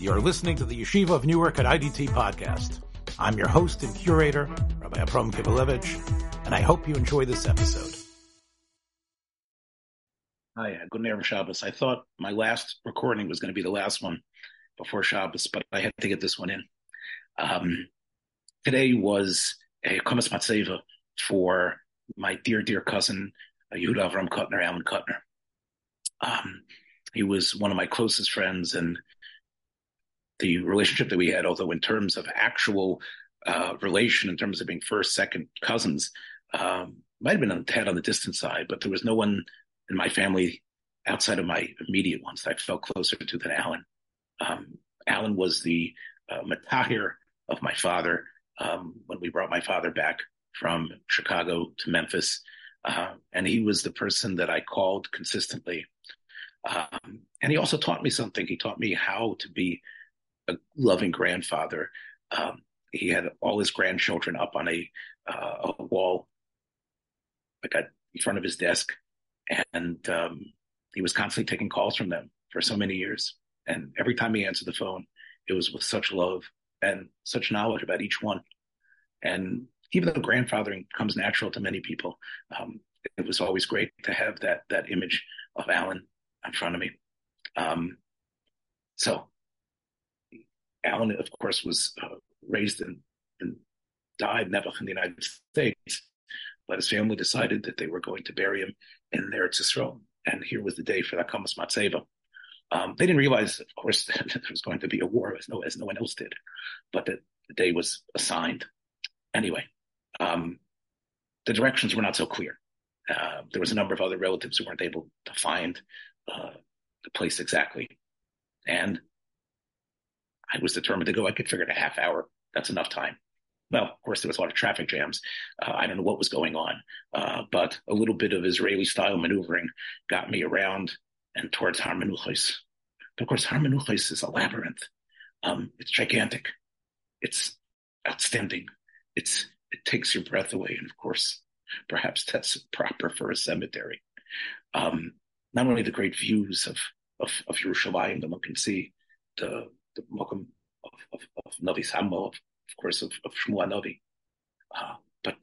You're listening to the Yeshiva of Newark at IDT podcast. I'm your host and curator, Rabbi Abram Kibalevich, and I hope you enjoy this episode. Hi, uh, good Erev Shabbos. I thought my last recording was going to be the last one before Shabbos, but I had to get this one in. Um, today was a Chumas Matseva for my dear, dear cousin, uh, Yehuda Avram Kutner, Alan Kutner. Um, he was one of my closest friends, and the relationship that we had, although in terms of actual uh, relation, in terms of being first, second cousins, um, might have been on, had on the distant side, but there was no one in my family outside of my immediate ones that I felt closer to than Alan. Um, Alan was the uh, matahir of my father um, when we brought my father back from Chicago to Memphis. Uh, and he was the person that I called consistently. Um, and he also taught me something. He taught me how to be a loving grandfather. Um, he had all his grandchildren up on a, uh, a wall, like in front of his desk, and um, he was constantly taking calls from them for so many years. And every time he answered the phone, it was with such love and such knowledge about each one. And even though grandfathering comes natural to many people, um, it was always great to have that that image of Alan in front of me. Um, so Alan, of course, was uh, raised and, and died never in the United States, but his family decided that they were going to bury him in Eretz Yisrael. And here was the day for that Chumas Matseva. Um, they didn't realize, of course, that there was going to be a war, as no, as no one else did, but that the day was assigned. Anyway, um, the directions were not so clear. Uh, there was a number of other relatives who weren't able to find uh, the place exactly. And I was determined to go. I could figure it a half hour. That's enough time. Well, of course, there was a lot of traffic jams. Uh, I don't know what was going on, uh, but a little bit of Israeli style maneuvering got me around and towards Har Menuchos. But of course, Har Menuchos is a labyrinth. Um, it's gigantic. It's outstanding. It's it takes your breath away, and of course, perhaps that's proper for a cemetery. Um, not only the great views of of, of Yerushalayim that one can see, the the Mokum of, of, of Navi Samo, of, of course, of, of Shmuel Navi, uh, but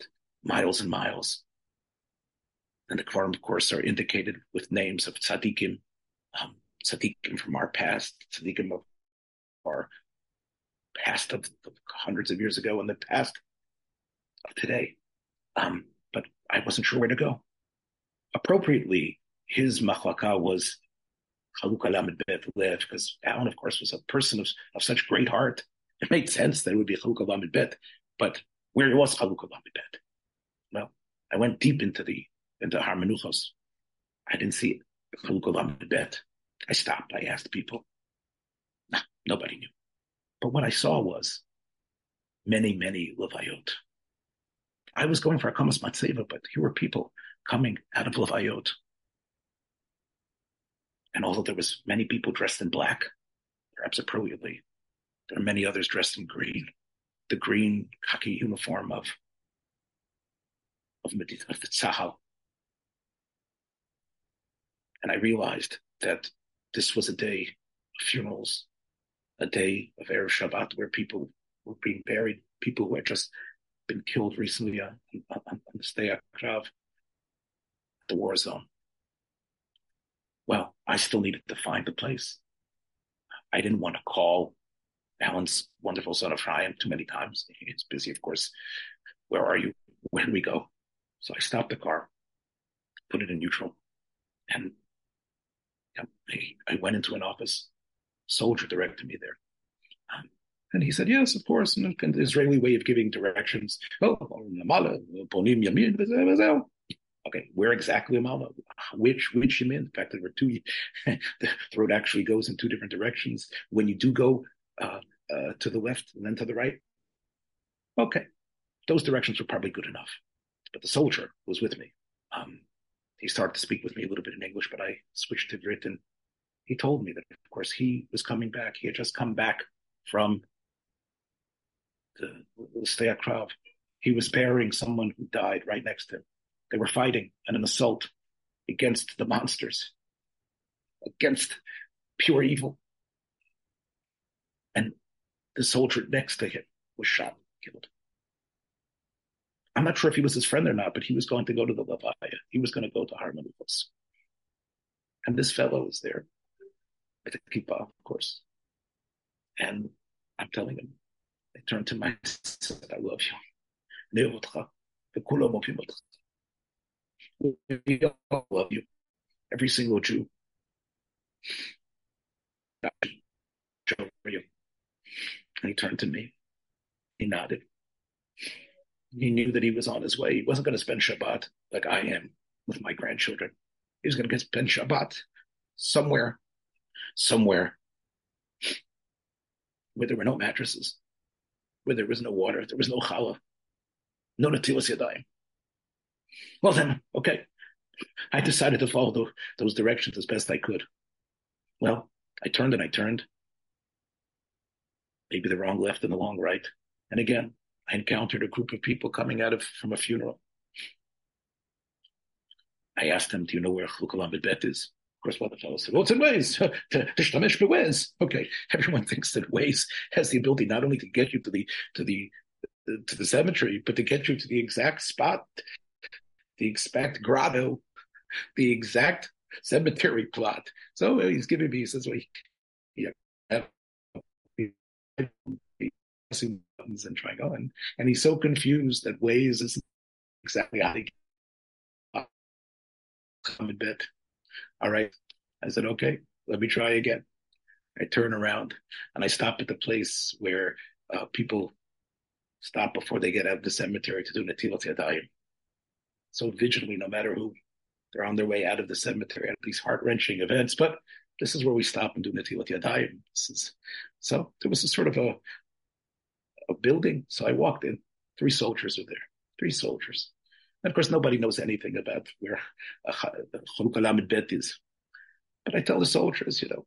miles and miles. And the Kvarim, of course, are indicated with names of tzaddikim, um, tzaddikim from our past, tzaddikim of our past of, of, hundreds of years ago, and the past of today. Um, but I wasn't sure where to go. Appropriately, his machlaka was Lamed Bet because Alan, of course, was a person of, of such great heart. It made sense that it would be Chalukah Lamed Bet, but where was Chalukah Lamed Bet? Well, I went deep into the into Har Menuchos. I didn't see Chalukah Lamed Bet. I stopped. I asked people. Nah, nobody knew. But what I saw was many, many Levayot. I was going for a Chumas Matseva, but here were people coming out of Levayot and although there was many people dressed in black, perhaps appropriately, there are many others dressed in green, the green khaki uniform of of, of the Tzahal. And I realized that this was a day of funerals, a day of Erev Shabbat where people were being buried, people who had just been killed recently on, on, on the Akrav, the war zone. Well, I still needed to find the place. I didn't want to call Alan's wonderful son of Ephraim too many times. He's busy, of course. Where are you? When we go? So I stopped the car, put it in neutral, and I, I went into an office. Soldier directed me there. Um, and he said, yes, of course. And the Israeli way of giving directions. Oh, Okay, where exactly Amalva? Which which Yamin? The fact there were two, the road actually goes in two different directions. When you do go uh, uh, to the left and then to the right, okay, those directions were probably good enough. But the soldier was with me. Um, he started to speak with me a little bit in English, but I switched to Ivrit. He told me that, of course, he was coming back. He had just come back from the, Sde Akrav. He was burying someone who died right next to him. They were fighting in an assault against the monsters, against pure evil. And the soldier next to him was shot, killed. I'm not sure if he was his friend or not, but he was going to go to the Levaya. He was going to go to Har Hamenuchos. And this fellow is there with a kippah, of course. And I'm telling him, I turned to my son, I love you. We all love you. Every single Jew. And he turned to me. He nodded. He knew that he was on his way. He wasn't going to spend Shabbat like I am with my grandchildren. He was going to spend Shabbat somewhere, somewhere where there were no mattresses, where there was no water, there was no challah, no natilas yadayim. Well then, okay, I decided to follow the, those directions as best I could. Well, I turned and I turned. Maybe the wrong left and the wrong right. And again, I encountered a group of people coming out of from a funeral. I asked them, "Do you know where Chlukalam Bet is?" Of course, one of the fellows said, "Well, it's in Waze. to Shtamish Waze." Okay, everyone thinks that Waze has the ability not only to get you to the to the to the cemetery, but to get you to the exact spot, the exact grotto, the exact cemetery plot. So he's giving me, he says, well, yeah, pressing buttons and trying on. And he's so confused that Waze isn't exactly how to come a bit. All right. I said, okay, let me try again. I turn around and I stop at the place where uh, people stop before they get out of the cemetery to do Natilat Yadayim. So vigilantly, no matter who, they're on their way out of the cemetery at these heart wrenching events. But this is where we stop and do Natilat Yadayim. This is, so there was a sort of a, a building. So I walked in. Three soldiers were there. Three soldiers. And of course, nobody knows anything about where Lamed Bet is. But I tell the soldiers, you know,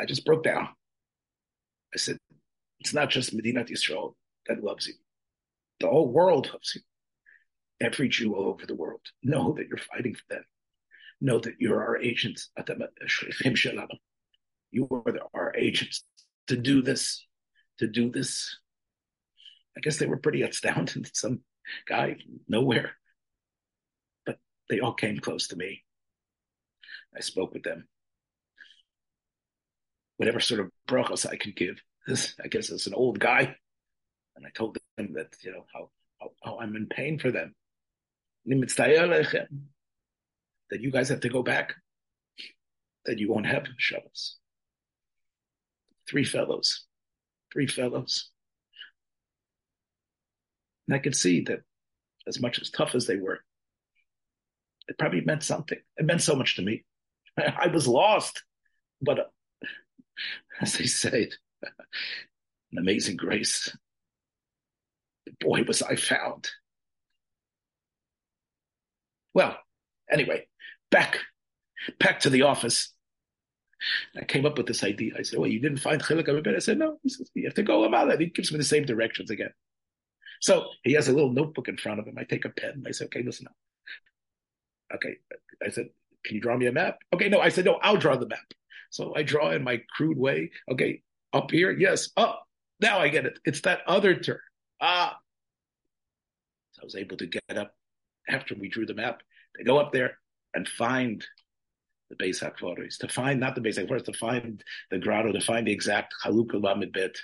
I just broke down. I said, it's not just Medinat Yisrael that loves you. The whole world loves you. Every Jew all over the world. Know that you're fighting for them. Know that you're our agents. You are our agents to do this, to do this. I guess they were pretty astounded. Some guy nowhere. But they all came close to me. I spoke with them. Whatever sort of brachos I could give. This, I guess, as an old guy. And I told them that, you know, how, how, how I'm in pain for them. That you guys have to go back. That you won't have Shabbos. Three fellows. Three fellows and I could see that as much as tough as they were, it probably meant something. It meant so much to me. I was lost, but uh, as they say, an amazing grace. Boy, was I found. Well, anyway, back back to the office. I came up with this idea. I said, "Well, you didn't find Chilik I said, "No." He says, "You have to go about it." He gives me the same directions again. So he has a little notebook in front of him. I take a pen. I say, okay, listen. Up." Okay. I said, can you draw me a map? Okay, no. I said, no, I'll draw the map. So I draw in my crude way. Okay, up here, yes. Oh, now I get it. It's that other turn. Ah. So I was able to get up after we drew the map. They go up there and find the Beis HaKvoros, to find, not the Beis HaKvoros, to find the grotto, to find the exact Chalukah Lamed Bet.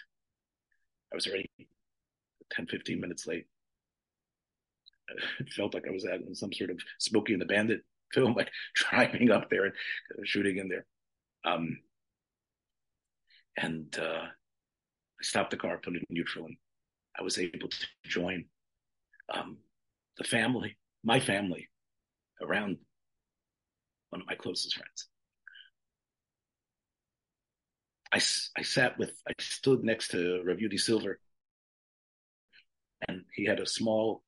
I was already 10, 15 minutes late. It felt like I was at some sort of Smokey and the Bandit film, like driving up there and shooting in there. Um, and uh, I stopped the car, put it in neutral, and I was able to join um, the family, my family, around one of my closest friends. I, I sat with, I stood next to Rav Yudi Silver and he had a small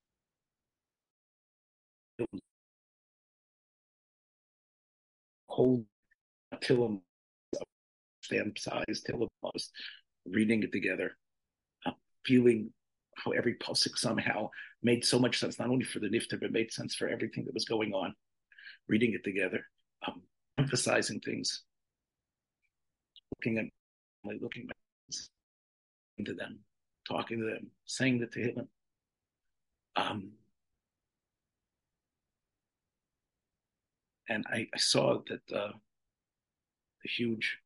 whole Tillim stamp size Tillim was reading it together, uh, feeling how every pasuk somehow made so much sense, not only for the nifter, but made sense for everything that was going on. Reading it together, um, emphasizing things, looking at looking at to them, talking to them, saying the Tehillim. Um, and I, I, saw that uh, the huge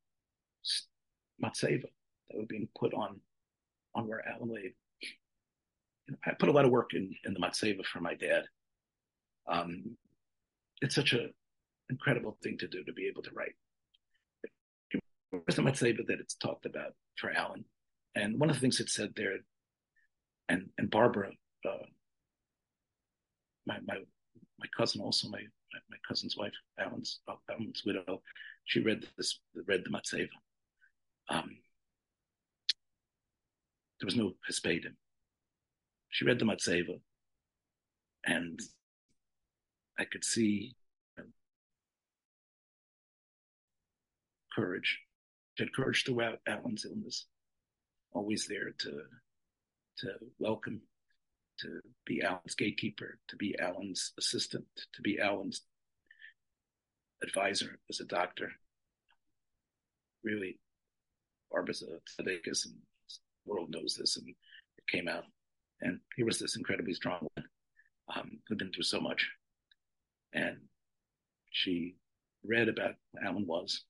matzeva that was being put on on where know, I put a lot of work in in the matzeva for my dad. Um, it's such an incredible thing to do to be able to write. I might say that it's talked about for Alan, and one of the things it said there, and and Barbara, uh, my my my cousin, also my my cousin's wife, Alan's Alan's widow, she read this read the Matzeva. Um, there was no Hespedim. She read the Matzeva, and I could see courage. She had courage throughout Alan's illness, always there to to welcome, to be Alan's gatekeeper, to be Alan's assistant, to be Alan's advisor as a doctor. Really, Barbara's a tzaddikus, and the world knows this, and it came out. And he was this incredibly strong woman um, who'd been through so much. And she read about Alan was,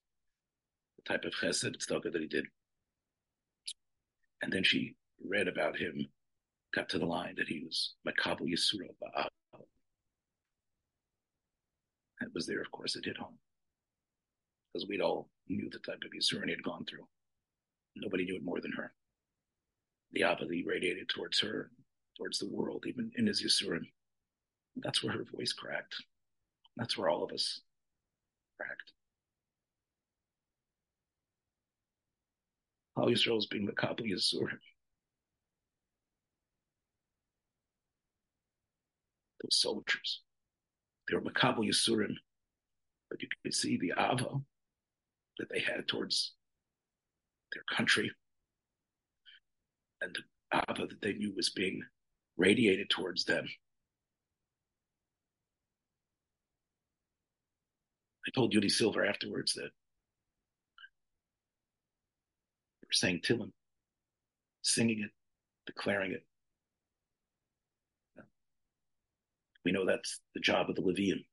the type of chesed tzedakah that he did. And then she read about him, got to the line that he was Makabel Yisura Ba'al. It was there, of course, it hit home. Because we'd all knew the type of Yisura he had gone through. Nobody knew it more than her. The Abba that radiated towards her, towards the world, even in his Yisurim. That's where her voice cracked. That's where all of us cracked. All Yisrael is being the Kabbalah Yisur. Those soldiers. They were Makabal Yisurim, but you could see the Ava that they had towards their country and the Ava that they knew was being radiated towards them I told Yudi Silver afterwards that we were saying Tillim, singing it, declaring it. We know that's the job of the Leviim.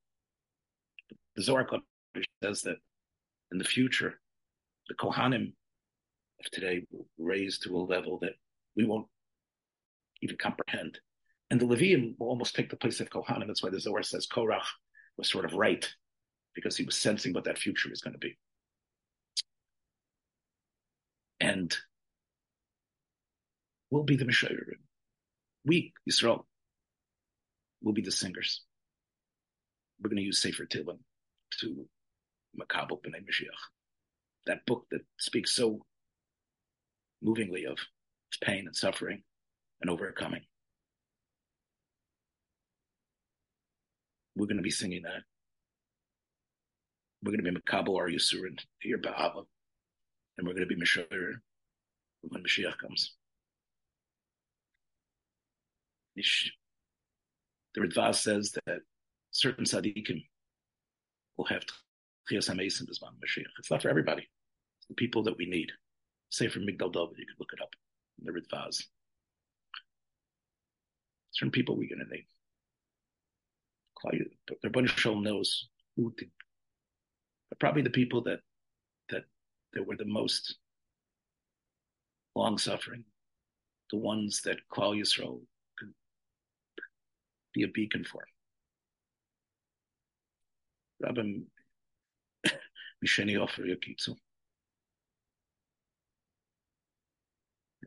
The Zohar Club says that in the future, the Kohanim of today will raise to a level that we won't even comprehend. And the Leviim will almost take the place of Kohanim. That's why the Zohar says Korach was sort of right because he was sensing what that future was going to be. And we'll be the Meshayirim. We, Yisrael, will be the singers. We're going to use Sefer Tehillim to Makabel B'nai Mashiach. That book that speaks so movingly of pain and suffering and overcoming. We're going to be singing that we're going to be Makabel or Yisurin here Ba'ava, and we're going to be Meshur when Mashiach comes. The Ritva says that certain tzaddikim will have Tchias HaMesim Bisman Mashiach. It's not for everybody. It's the people that we need. Say from Migdal David, you could look it up in the Ritvas. Certain people we're going to need. The Rebbeinu knows who but probably the people that that that were the most long suffering, the ones that Klal Yisrael could be a beacon for. Rabbi Misheni Ofer Yakitsu.